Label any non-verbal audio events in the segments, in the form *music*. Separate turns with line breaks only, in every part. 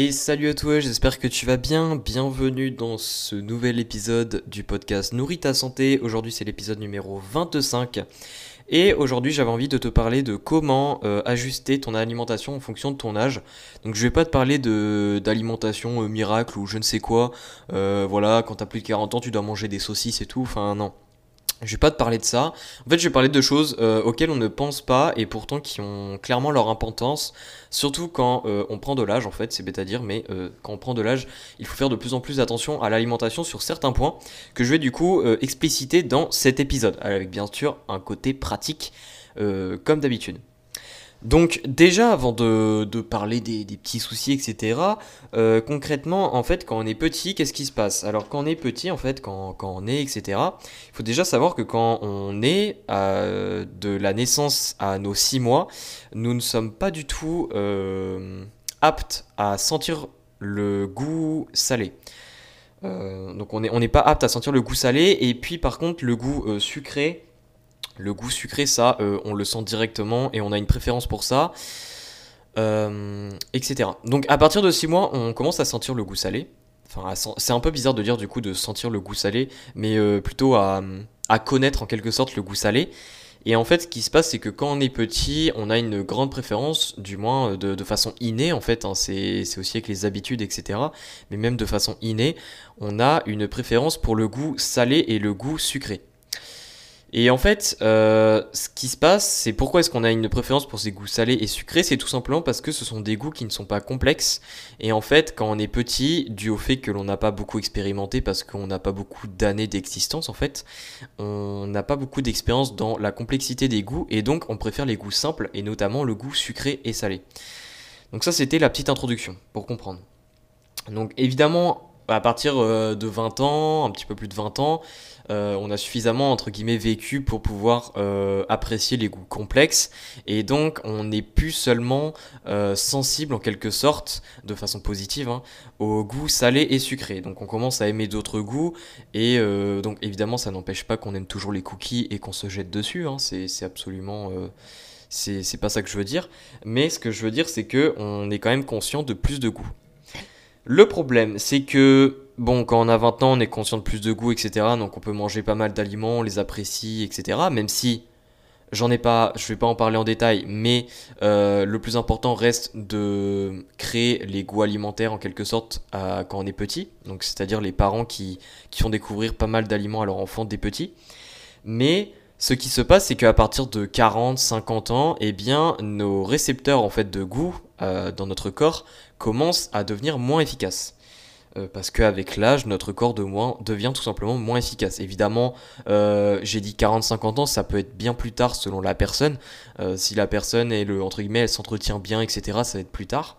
Et salut à toi, j'espère que tu vas bien. Bienvenue dans ce nouvel épisode du podcast Nourris ta santé. Aujourd'hui c'est l'épisode numéro 25. Et aujourd'hui j'avais envie de te parler de comment euh, ajuster ton alimentation en fonction de ton âge. Donc je vais pas te parler d'alimentation euh, miracle ou je ne sais quoi. Euh, voilà, quand t'as plus de 40 ans tu dois manger des saucisses et tout. Enfin non. Je vais pas te parler de ça. En fait, je vais parler de choses euh, auxquelles on ne pense pas et pourtant qui ont clairement leur importance. Surtout quand euh, on prend de l'âge, en fait, c'est bête à dire, mais euh, quand on prend de l'âge, il faut faire de plus en plus attention à l'alimentation sur certains points que je vais du coup expliciter dans cet épisode, avec bien sûr un côté pratique comme d'habitude. Donc déjà, avant de, parler des, petits soucis, etc., euh, concrètement, en fait, quand on est petit, qu'est-ce qui se passe? Alors quand on est petit, en fait, quand, on est, etc., il faut déjà savoir que quand on est euh, de la naissance à nos 6 mois, nous ne sommes pas du tout euh, aptes à sentir le goût salé. donc on n'est pas apte à sentir le goût salé, et puis par contre le goût sucré, le goût sucré, ça, euh, on le sent directement et on a une préférence pour ça, euh, etc. Donc à partir de 6 mois, on commence à sentir le goût salé. C'est un peu bizarre de dire du coup de sentir le goût salé, mais euh, plutôt à, connaître en quelque sorte le goût salé. Et en fait, ce qui se passe, c'est que quand on est petit, on a une grande préférence, du moins de, façon innée, en fait, hein, c'est aussi avec les habitudes, etc. Mais même de façon innée, on a une préférence pour le goût salé et le goût sucré. Et en fait, euh, ce qui se passe, c'est pourquoi est-ce qu'on a une préférence pour ces goûts salés et sucrés? C'est tout simplement parce que ce sont des goûts qui ne sont pas complexes. Et en fait, quand on est petit, dû au fait que l'on n'a pas beaucoup expérimenté, parce qu'on n'a pas beaucoup d'années d'existence, en fait, on n'a pas beaucoup d'expérience dans la complexité des goûts, et donc on préfère les goûts simples, et notamment le goût sucré et salé. Donc ça, c'était la petite introduction, pour comprendre. Donc évidemment, à partir euh, de 20 ans, un petit peu plus de 20 ans, euh, on a suffisamment entre guillemets vécu pour pouvoir euh, apprécier les goûts complexes et donc on n'est plus seulement sensible en quelque sorte de façon positive hein, aux goûts salés et sucrés. Donc on commence à aimer d'autres goûts et donc évidemment ça n'empêche pas qu'on aime toujours les cookies et qu'on se jette dessus. Hein. c'est absolument c'est pas ça que je veux dire. Mais ce que je veux dire c'est que on est quand même conscient de plus de goûts. Le problème, c'est que, bon, quand on a 20 ans, on est conscient de plus de goût, etc. Donc on peut manger pas mal d'aliments, on les apprécie, etc. Même si j'en ai pas, je vais pas en parler en détail, mais euh, le plus important reste de créer les goûts alimentaires en quelque sorte quand on est petit. Donc c'est-à-dire les parents qui, qui font découvrir pas mal d'aliments à leurs enfants des petits. Mais ce qui se passe, c'est qu'à partir de 40, 50 ans, eh bien, nos récepteurs en fait de goût euh, dans notre corps commence à devenir moins efficace. Euh, parce qu'avec l'âge, notre corps de moins, devient tout simplement moins efficace. Évidemment, euh, j'ai dit 40-50 ans, ça peut être bien plus tard selon la personne. Euh, si la personne, est le, entre guillemets, elle s'entretient bien, etc., ça va être plus tard.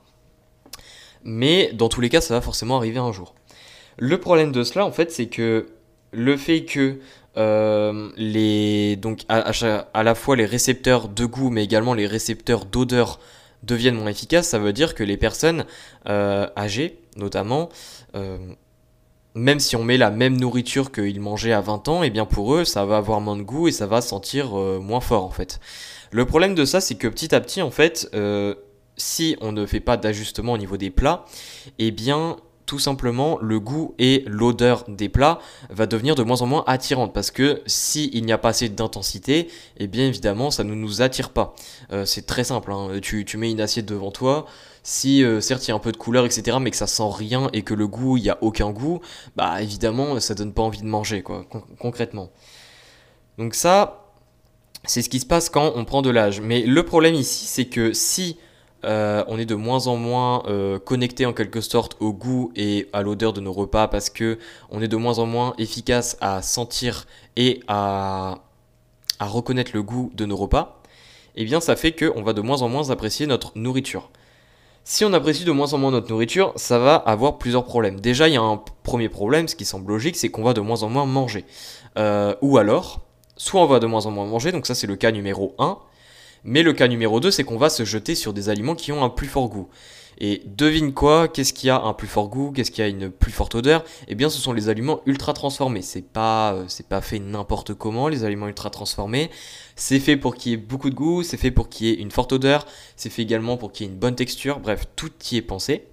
Mais dans tous les cas, ça va forcément arriver un jour. Le problème de cela, en fait, c'est que le fait que les, donc à, à, la fois les récepteurs de goût, mais également les récepteurs d'odeur deviennent moins efficaces, ça veut dire que les personnes âgées, notamment, même si on met la même nourriture qu'ils mangeaient à 20 ans, et eh bien pour eux, ça va avoir moins de goût et ça va sentir euh, moins fort en fait. Le problème de ça, c'est que petit à petit, en fait, si on ne fait pas d'ajustement au niveau des plats, eh bien tout simplement le goût et l'odeur des plats va devenir de moins en moins attirante parce que s'il n'y a pas assez d'intensité, et eh bien évidemment ça ne nous attire pas. Euh, c'est très simple, hein. tu, mets une assiette devant toi, si euh, certes il y a un peu de couleur etc mais que ça sent rien et que le goût il n'y a aucun goût, bah évidemment ça donne pas envie de manger quoi, concrètement. Donc ça, c'est ce qui se passe quand on prend de l'âge. Mais le problème ici c'est que si euh, on est de moins en moins euh, connecté en quelque sorte au goût et à l'odeur de nos repas parce que on est de moins en moins efficace à sentir et à, reconnaître le goût de nos repas, eh bien ça fait qu'on va de moins en moins apprécier notre nourriture. Si on apprécie de moins en moins notre nourriture, ça va avoir plusieurs problèmes. Déjà, il y a un premier problème, ce qui semble logique, c'est qu'on va de moins en moins manger. Euh, ou alors, soit on va de moins en moins manger, donc ça c'est le cas numéro 1, mais le cas numéro 2, c'est qu'on va se jeter sur des aliments qui ont un plus fort goût. Et devine quoi, qu'est-ce qui a un plus fort goût, qu'est-ce qui a une plus forte odeur? Eh bien, ce sont les aliments ultra transformés. C'est pas, euh, pas fait n'importe comment, les aliments ultra transformés. C'est fait pour qu'il y ait beaucoup de goût, c'est fait pour qu'il y ait une forte odeur, c'est fait également pour qu'il y ait une bonne texture. Bref, tout y est pensé.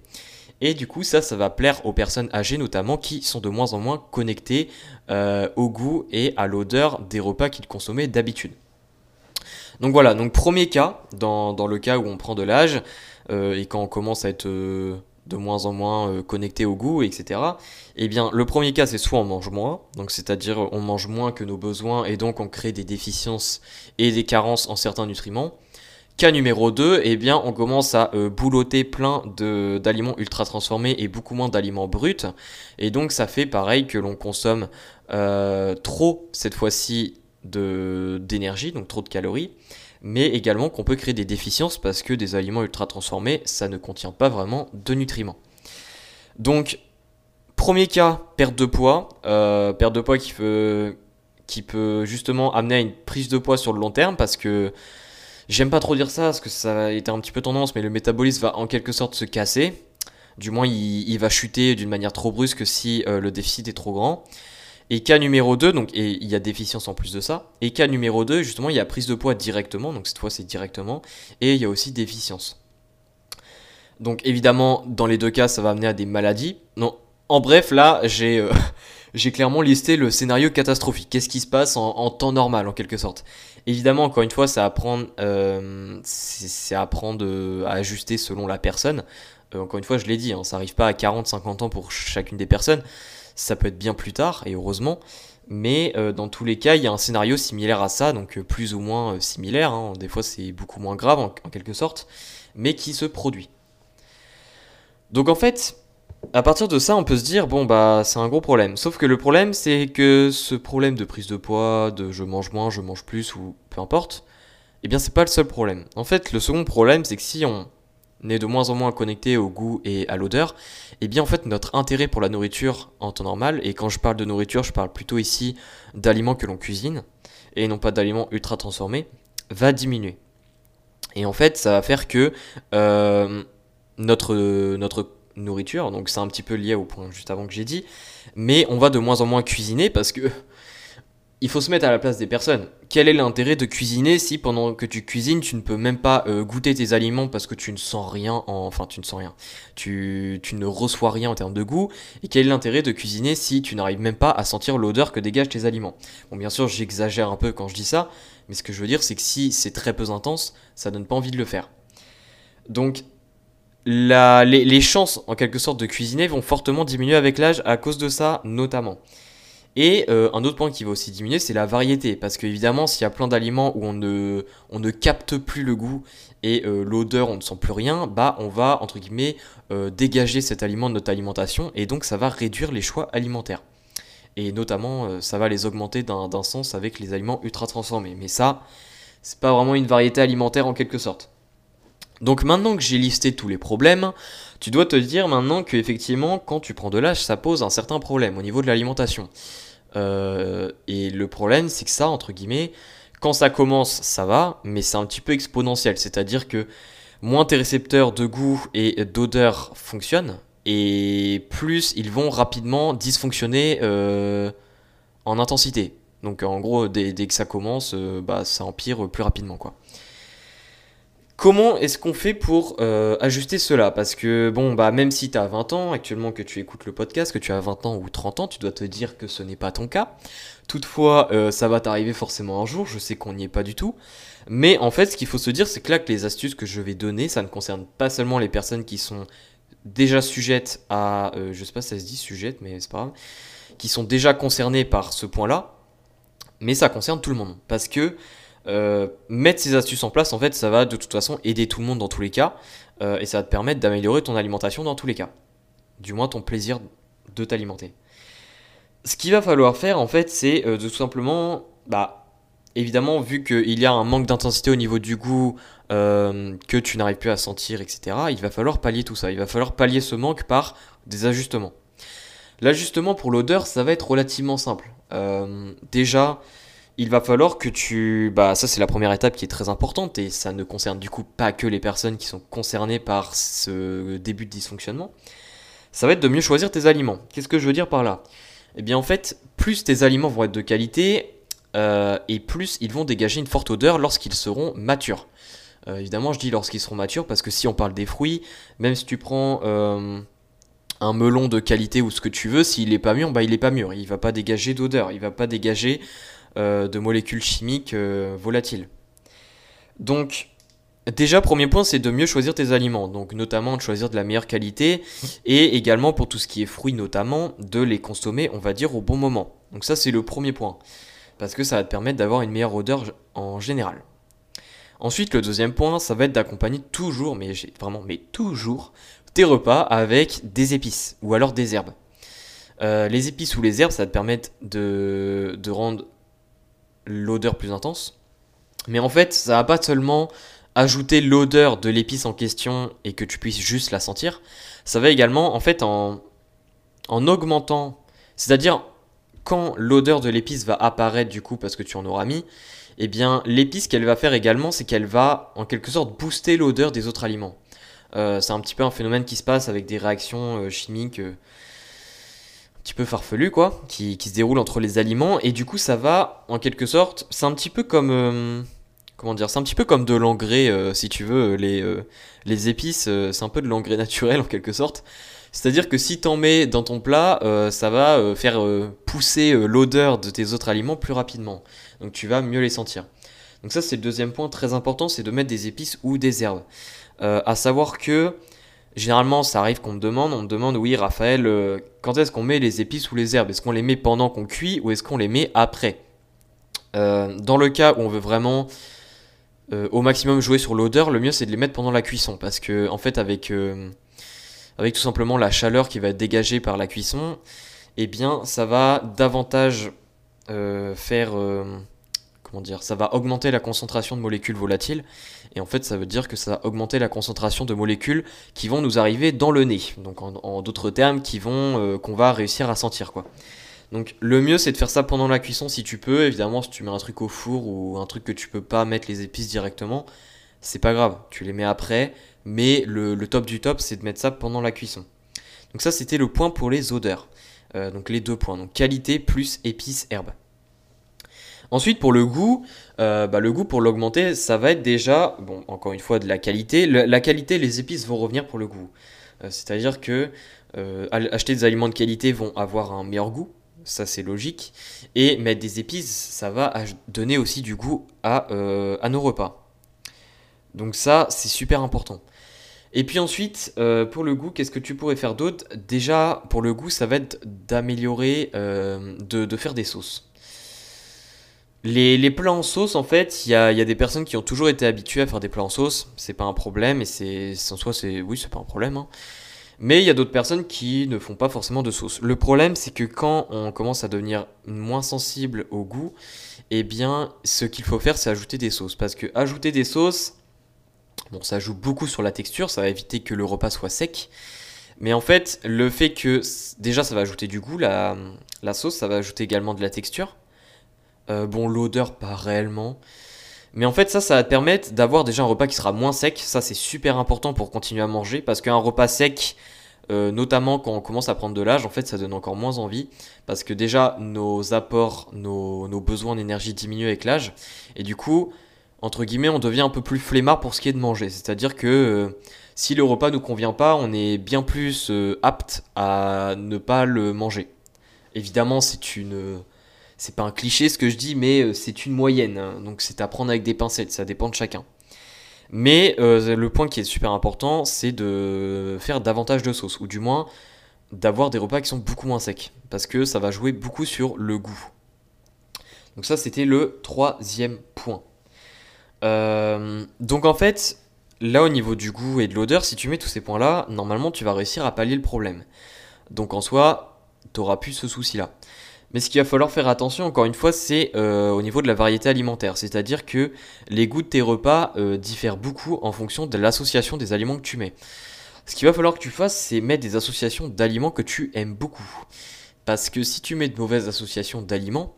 Et du coup, ça, ça va plaire aux personnes âgées notamment qui sont de moins en moins connectées euh, au goût et à l'odeur des repas qu'ils consommaient d'habitude. Donc voilà, donc premier cas, dans, le cas où on prend de l'âge et quand on commence à être euh, de moins en moins connecté au goût, etc. Eh bien, le premier cas, c'est soit on mange moins, donc c'est-à-dire on mange moins que nos besoins et donc on crée des déficiences et des carences en certains nutriments. Cas numéro 2, eh bien, on commence à euh, boulotter plein d'aliments ultra transformés et beaucoup moins d'aliments bruts. Et donc, ça fait pareil que l'on consomme euh, trop, cette fois-ci, d'énergie, donc trop de calories. Mais également qu'on peut créer des déficiences parce que des aliments ultra transformés, ça ne contient pas vraiment de nutriments. Donc, premier cas, perte de poids. Euh, perte de poids qui peut, qui peut justement amener à une prise de poids sur le long terme parce que J'aime pas trop dire ça parce que ça a été un petit peu tendance, mais le métabolisme va en quelque sorte se casser. Du moins, il, va chuter d'une manière trop brusque si euh, le déficit est trop grand. Et cas numéro 2, donc, et il y a déficience en plus de ça. Et cas numéro 2, justement, il y a prise de poids directement, donc cette fois c'est directement. Et il y a aussi déficience. Donc évidemment, dans les deux cas, ça va amener à des maladies. Non, en bref, là, j'ai euh, *laughs* clairement listé le scénario catastrophique. Qu'est-ce qui se passe en, temps normal, en quelque sorte? Évidemment, encore une fois, c'est apprendre, euh, c'est apprendre euh, à ajuster selon la personne. Euh, encore une fois, je l'ai dit, hein, ça n'arrive pas à 40, 50 ans pour chacune des personnes. Ça peut être bien plus tard, et heureusement. Mais dans tous les cas, il y a un scénario similaire à ça, donc plus ou moins similaire. Hein. Des fois, c'est beaucoup moins grave, en quelque sorte, mais qui se produit. Donc en fait, à partir de ça, on peut se dire, bon, bah, c'est un gros problème. Sauf que le problème, c'est que ce problème de prise de poids, de je mange moins, je mange plus, ou peu importe, eh bien, c'est pas le seul problème. En fait, le second problème, c'est que si on est de moins en moins connecté au goût et à l'odeur, eh bien, en fait, notre intérêt pour la nourriture en temps normal, et quand je parle de nourriture, je parle plutôt ici d'aliments que l'on cuisine, et non pas d'aliments ultra transformés, va diminuer. Et en fait, ça va faire que euh, notre, notre nourriture, donc c'est un petit peu lié au point juste avant que j'ai dit, mais on va de moins en moins cuisiner parce que il faut se mettre à la place des personnes. Quel est l'intérêt de cuisiner si pendant que tu cuisines, tu ne peux même pas euh, goûter tes aliments parce que tu ne sens rien, en... enfin tu ne sens rien, tu, tu ne reçois rien en termes de goût, et quel est l'intérêt de cuisiner si tu n'arrives même pas à sentir l'odeur que dégagent tes aliments? Bon bien sûr j'exagère un peu quand je dis ça, mais ce que je veux dire c'est que si c'est très peu intense, ça donne pas envie de le faire. Donc les, chances en quelque sorte de cuisiner vont fortement diminuer avec l'âge à cause de ça notamment. Et euh, un autre point qui va aussi diminuer, c'est la variété. Parce qu'évidemment, s'il y a plein d'aliments où on ne, capte plus le goût et euh, l'odeur, on ne sent plus rien, bah on va, entre guillemets, euh, dégager cet aliment de notre alimentation. Et donc ça va réduire les choix alimentaires. Et notamment, ça va les augmenter d'un sens avec les aliments ultra transformés. Mais ça, c'est pas vraiment une variété alimentaire en quelque sorte. Donc maintenant que j'ai listé tous les problèmes, tu dois te dire maintenant que effectivement quand tu prends de l'âge, ça pose un certain problème au niveau de l'alimentation. Euh, et le problème, c'est que ça, entre guillemets, quand ça commence, ça va, mais c'est un petit peu exponentiel. C'est-à-dire que moins tes récepteurs de goût et d'odeur fonctionnent, et plus ils vont rapidement dysfonctionner euh, en intensité. Donc en gros, dès, que ça commence, euh, bah, ça empire plus rapidement. quoi. Comment est-ce qu'on fait pour euh, ajuster cela? Parce que, bon, bah, même si tu as 20 ans, actuellement que tu écoutes le podcast, que tu as 20 ans ou 30 ans, tu dois te dire que ce n'est pas ton cas. Toutefois, euh, ça va t'arriver forcément un jour, je sais qu'on n'y est pas du tout. Mais en fait, ce qu'il faut se dire, c'est que là, que les astuces que je vais donner, ça ne concerne pas seulement les personnes qui sont déjà sujettes à. Euh, je sais pas si ça se dit sujettes, mais c'est pas grave. Qui sont déjà concernées par ce point-là. Mais ça concerne tout le monde. Parce que euh, mettre ces astuces en place, en fait, ça va de toute façon aider tout le monde dans tous les cas, euh, et ça va te permettre d'améliorer ton alimentation dans tous les cas. Du moins ton plaisir de t'alimenter. Ce qu'il va falloir faire, en fait, c'est euh, de tout simplement, bah, évidemment, vu qu'il y a un manque d'intensité au niveau du goût, que tu n'arrives plus à sentir, etc., il va falloir pallier tout ça. Il va falloir pallier ce manque par des ajustements. L'ajustement pour l'odeur, ça va être relativement simple. déjà, il va falloir que tu... Bah ça c'est la première étape qui est très importante et ça ne concerne du coup pas que les personnes qui sont concernées par ce début de dysfonctionnement. Ça va être de mieux choisir tes aliments. Qu'est-ce que je veux dire par là? Eh bien en fait, plus tes aliments vont être de qualité euh, et plus ils vont dégager une forte odeur lorsqu'ils seront matures. Euh, évidemment je dis lorsqu'ils seront matures parce que si on parle des fruits, même si tu prends... Euh, un melon de qualité ou ce que tu veux, s'il est pas mûr, bah il est pas mûr. Il va pas dégager d'odeur, il va pas dégager de molécules chimiques euh, volatiles. Donc, déjà, premier point, c'est de mieux choisir tes aliments. Donc, notamment de choisir de la meilleure qualité et également pour tout ce qui est fruits, notamment, de les consommer, on va dire, au bon moment. Donc, ça, c'est le premier point. Parce que ça va te permettre d'avoir une meilleure odeur en général. Ensuite, le deuxième point, ça va être d'accompagner toujours, mais vraiment, mais toujours, tes repas avec des épices ou alors des herbes. Euh, les épices ou les herbes, ça va te permettre de rendre l'odeur plus intense. Mais en fait, ça va pas seulement ajouter l'odeur de l'épice en question et que tu puisses juste la sentir. Ça va également, en fait, en, en augmentant, c'est-à-dire quand l'odeur de l'épice va apparaître du coup parce que tu en auras mis, eh bien l'épice qu'elle va faire également, c'est qu'elle va en quelque sorte booster l'odeur des autres aliments. Euh, c'est un petit peu un phénomène qui se passe avec des réactions euh, chimiques euh, petit peu farfelues, quoi, qui, se déroulent entre les aliments, et du coup ça va, en quelque sorte, c'est un petit peu comme... comment dire C'est un petit peu comme de l'engrais, si tu veux, les, les épices, c'est un peu de l'engrais *laughs* naturel en quelque sorte. C'est-à-dire que si t'en mets dans ton plat, ça va faire pousser l'odeur de tes autres aliments plus rapidement. Donc tu vas mieux les sentir. Donc ça c'est le deuxième point très important, c'est de mettre des épices ou des herbes. Euh, à savoir que généralement, ça arrive qu'on me demande, on me demande, oui, Raphaël, euh, quand est-ce qu'on met les épices ou les herbes? Est-ce qu'on les met pendant qu'on cuit ou est-ce qu'on les met après? Euh, Dans le cas où on veut vraiment au maximum jouer sur l'odeur, le mieux c'est de les mettre pendant la cuisson. Parce que en fait avec avec tout simplement la chaleur qui va être dégagée par la cuisson, eh bien ça va davantage faire comment ça va augmenter la concentration de molécules volatiles. Et en fait, ça veut dire que ça va augmenter la concentration de molécules qui vont nous arriver dans le nez. Donc en, d'autres termes, qui vont euh, qu'on va réussir à sentir quoi. Donc le mieux c'est de faire ça pendant la cuisson si tu peux. Évidemment, si tu mets un truc au four ou un truc que tu peux pas mettre les épices directement, c'est pas grave. Tu les mets après. Mais le, top du top, c'est de mettre ça pendant la cuisson. Donc ça, c'était le point pour les odeurs. Euh, donc les deux points. Donc qualité plus épices, herbes. Ensuite, pour le goût, euh, bah, le goût pour l'augmenter, ça va être déjà, bon, encore une fois, de la qualité. la qualité, les épices vont revenir pour le goût. Euh, c'est-à-dire que euh, acheter des aliments de qualité vont avoir un meilleur goût, ça c'est logique. Et mettre des épices, ça va donner aussi du goût à, à nos repas. Donc ça, c'est super important. Et puis ensuite, pour le goût, qu'est-ce que tu pourrais faire d'autre? Déjà, pour le goût, ça va être d'améliorer, de, faire des sauces. Les, plats en sauce, en fait, il y a, des personnes qui ont toujours été habituées à faire des plats en sauce. C'est pas un problème, et c'est en soi, c'est oui, c'est pas un problème. Hein. Mais il y a d'autres personnes qui ne font pas forcément de sauce. Le problème, c'est que quand on commence à devenir moins sensible au goût, eh bien, ce qu'il faut faire, c'est ajouter des sauces. Parce que ajouter des sauces, bon, ça joue beaucoup sur la texture, ça va éviter que le repas soit sec. Mais en fait, le fait que déjà, ça va ajouter du goût, la, la sauce, ça va ajouter également de la texture. Euh, bon, l'odeur, pas réellement. Mais en fait, ça, ça va te permettre d'avoir déjà un repas qui sera moins sec. Ça, c'est super important pour continuer à manger. Parce qu'un repas sec, euh, notamment quand on commence à prendre de l'âge, en fait, ça donne encore moins envie. Parce que déjà, nos apports, nos, besoins d'énergie diminuent avec l'âge. Et du coup, entre guillemets, on devient un peu plus flemmard pour ce qui est de manger. C'est-à-dire que euh, si le repas nous convient pas, on est bien plus apte à ne pas le manger. Évidemment, c'est une c'est pas un cliché ce que je dis, mais euh, c'est une moyenne. Hein. donc c'est à prendre avec des pincettes, ça dépend de chacun. Mais euh, le point qui est super important, c'est de faire davantage de sauce, ou du moins d'avoir des repas qui sont beaucoup moins secs, parce que ça va jouer beaucoup sur le goût. Donc ça, c'était le troisième point. Euh, donc en fait, là au niveau du goût et de l'odeur, si tu mets tous ces points-là, normalement tu vas réussir à pallier le problème. Donc en soi, tu n'auras plus ce souci-là. Mais ce qu'il va falloir faire attention, encore une fois, c'est euh, au niveau de la variété alimentaire. C'est-à-dire que les goûts de tes repas euh, diffèrent beaucoup en fonction de l'association des aliments que tu mets. Ce qu'il va falloir que tu fasses, c'est mettre des associations d'aliments que tu aimes beaucoup. Parce que si tu mets de mauvaises associations d'aliments,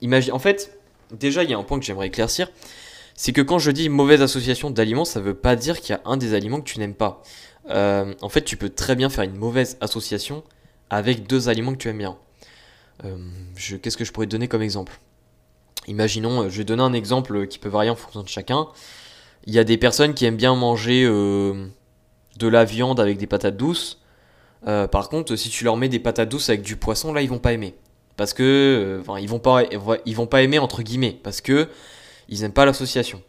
imagine. En fait, déjà, il y a un point que j'aimerais éclaircir. C'est que quand je dis mauvaise association d'aliments, ça ne veut pas dire qu'il y a un des aliments que tu n'aimes pas. Euh, en fait, tu peux très bien faire une mauvaise association avec deux aliments que tu aimes bien. Euh, qu'est-ce que je pourrais te donner comme exemple? Imaginons, euh, je vais donner un exemple qui peut varier en fonction de chacun. Il y a des personnes qui aiment bien manger euh, de la viande avec des patates douces. Par contre, si tu leur mets des patates douces avec du poisson, là, ils vont pas aimer. Parce que, enfin, ils vont pas, ils vont pas aimer entre guillemets, parce que ils aiment pas l'association.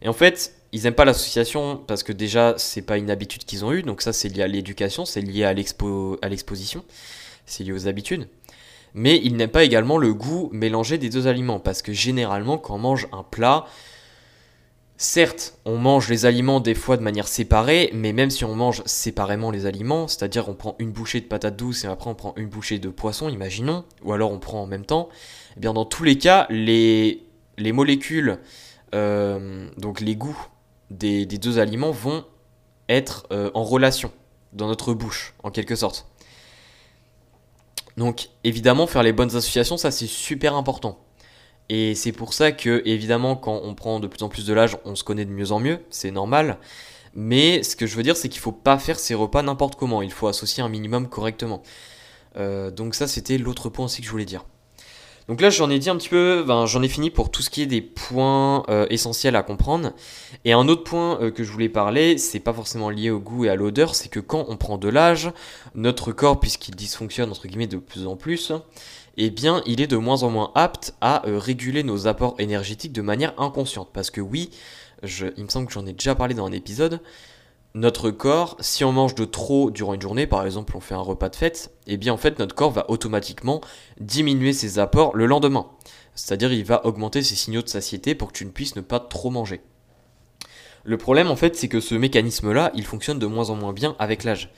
Et en fait, ils aiment pas l'association parce que déjà, c'est pas une habitude qu'ils ont eue, donc ça, c'est lié à l'éducation, c'est lié à l'exposition, c'est lié aux habitudes. Mais ils n'aiment pas également le goût mélangé des deux aliments, parce que généralement, quand on mange un plat, Certes, on mange les aliments des fois de manière séparée, mais même si on mange séparément les aliments, c'est-à-dire on prend une bouchée de patate douce et après on prend une bouchée de poisson, imaginons, ou alors on prend en même temps, eh bien dans tous les cas, les, les molécules, euh, donc les goûts des, deux aliments vont être euh, en relation dans notre bouche, en quelque sorte. Donc évidemment, faire les bonnes associations, ça c'est super important. Et c'est pour ça que, évidemment, quand on prend de plus en plus de l'âge, on se connaît de mieux en mieux, c'est normal. Mais ce que je veux dire, c'est qu'il ne faut pas faire ses repas n'importe comment, il faut associer un minimum correctement. Euh, donc ça, c'était l'autre point aussi que je voulais dire. Donc là, j'en ai dit un petit peu, j'en ai fini pour tout ce qui est des points euh, essentiels à comprendre. Et un autre point euh, que je voulais parler, c'est pas forcément lié au goût et à l'odeur, c'est que quand on prend de l'âge, notre corps, puisqu'il dysfonctionne entre guillemets de plus en plus, eh bien, il est de moins en moins apte à euh, réguler nos apports énergétiques de manière inconsciente. Parce que oui, il me semble que j'en ai déjà parlé dans un épisode, notre corps, si on mange de trop durant une journée, par exemple on fait un repas de fête, eh bien en fait notre corps va automatiquement diminuer ses apports le lendemain. C'est-à-dire il va augmenter ses signaux de satiété pour que tu ne puisses ne pas trop manger. Le problème en fait c'est que ce mécanisme-là, il fonctionne de moins en moins bien avec l'âge.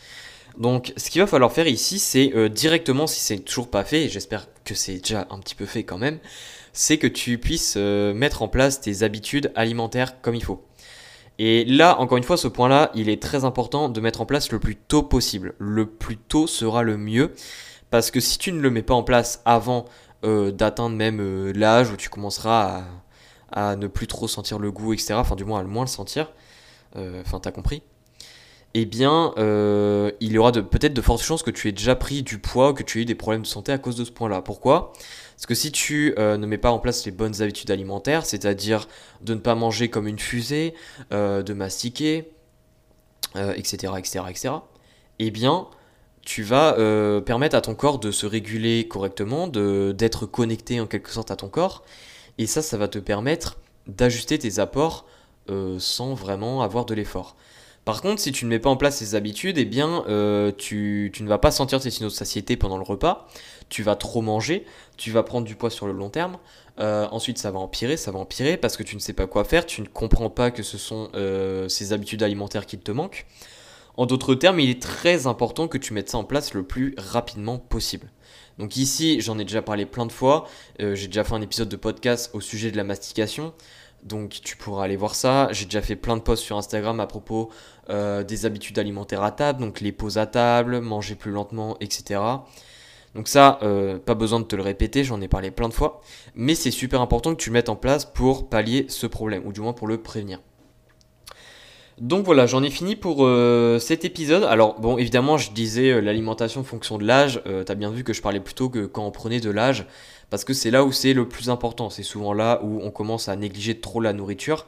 Donc ce qu'il va falloir faire ici, c'est euh, directement, si c'est toujours pas fait, et j'espère que c'est déjà un petit peu fait quand même, c'est que tu puisses euh, mettre en place tes habitudes alimentaires comme il faut. Et là, encore une fois, ce point-là, il est très important de mettre en place le plus tôt possible. Le plus tôt sera le mieux, parce que si tu ne le mets pas en place avant euh, d'atteindre même euh, l'âge où tu commenceras à, ne plus trop sentir le goût, etc., enfin du moins à le moins le sentir, euh, enfin t'as compris, eh bien, il y aura peut-être de fortes chances que tu aies déjà pris du poids que tu aies eu des problèmes de santé à cause de ce point-là. Pourquoi? Parce que si tu euh, ne mets pas en place les bonnes habitudes alimentaires, c'est-à-dire de ne pas manger comme une fusée, euh, de mastiquer, etc., etc., etc., eh bien, tu vas euh, permettre à ton corps de se réguler correctement, d'être connecté en quelque sorte à ton corps, et ça, ça va te permettre d'ajuster tes apports sans vraiment avoir de l'effort. Par contre, si tu ne mets pas en place ces habitudes, eh bien, euh, tu, ne vas pas sentir tes signaux de satiété pendant le repas, tu vas trop manger, tu vas prendre du poids sur le long terme, euh, ensuite ça va empirer, ça va empirer parce que tu ne sais pas quoi faire, tu ne comprends pas que ce sont euh, ces habitudes alimentaires qui te manquent. En d'autres termes, il est très important que tu mettes ça en place le plus rapidement possible. Donc ici, j'en ai déjà parlé plein de fois, j'ai déjà fait un épisode de podcast au sujet de la mastication. Donc tu pourras aller voir ça. J'ai déjà fait plein de posts sur Instagram à propos euh, des habitudes alimentaires à table, donc les pauses à table, manger plus lentement, etc. Donc ça, euh, pas besoin de te le répéter, j'en ai parlé plein de fois. Mais c'est super important que tu le mettes en place pour pallier ce problème, ou du moins pour le prévenir. Donc voilà, j'en ai fini pour euh, cet épisode. Alors bon, évidemment, je disais l'alimentation en fonction de l'âge. T'as bien vu que je parlais plutôt que quand on prenait de l'âge parce que c'est là où c'est le plus important. C'est souvent là où on commence à négliger trop la nourriture,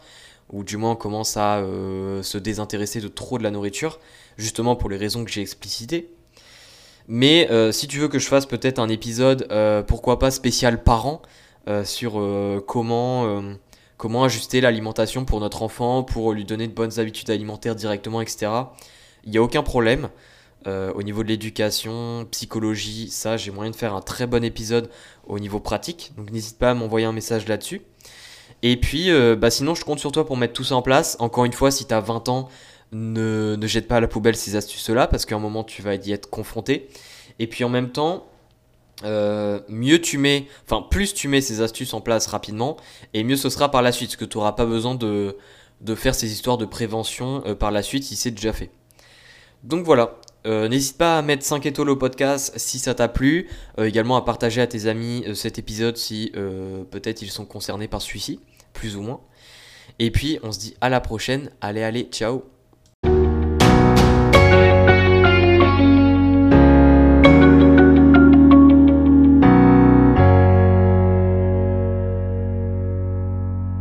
ou du moins on commence à euh, se désintéresser de trop de la nourriture, justement pour les raisons que j'ai explicitées. Mais euh, si tu veux que je fasse peut-être un épisode, euh, pourquoi pas spécial parent, sur comment, comment ajuster l'alimentation pour notre enfant, pour lui donner de bonnes habitudes alimentaires directement, etc., il n'y a aucun problème. Euh, au niveau de l'éducation, psychologie, ça, j'ai moyen de faire un très bon épisode au niveau pratique. Donc n'hésite pas à m'envoyer un message là-dessus. Et puis, euh, bah, sinon, je compte sur toi pour mettre tout ça en place. Encore une fois, si tu as 20 ans, ne, ne, jette pas à la poubelle ces astuces-là, parce qu'à un moment, tu vas y être confronté. Et puis en même temps, euh, mieux tu mets, enfin, plus tu mets ces astuces en place rapidement, et mieux ce sera par la suite, parce que tu n'auras pas besoin de, de, faire ces histoires de prévention par la suite si c'est déjà fait. Donc voilà, euh, n'hésite pas à mettre 5 étoiles au podcast si ça t'a plu. Euh, également à partager à tes amis euh, cet épisode si peut-être ils sont concernés par celui-ci, plus ou moins. Et puis on se dit à la prochaine. Allez, allez, ciao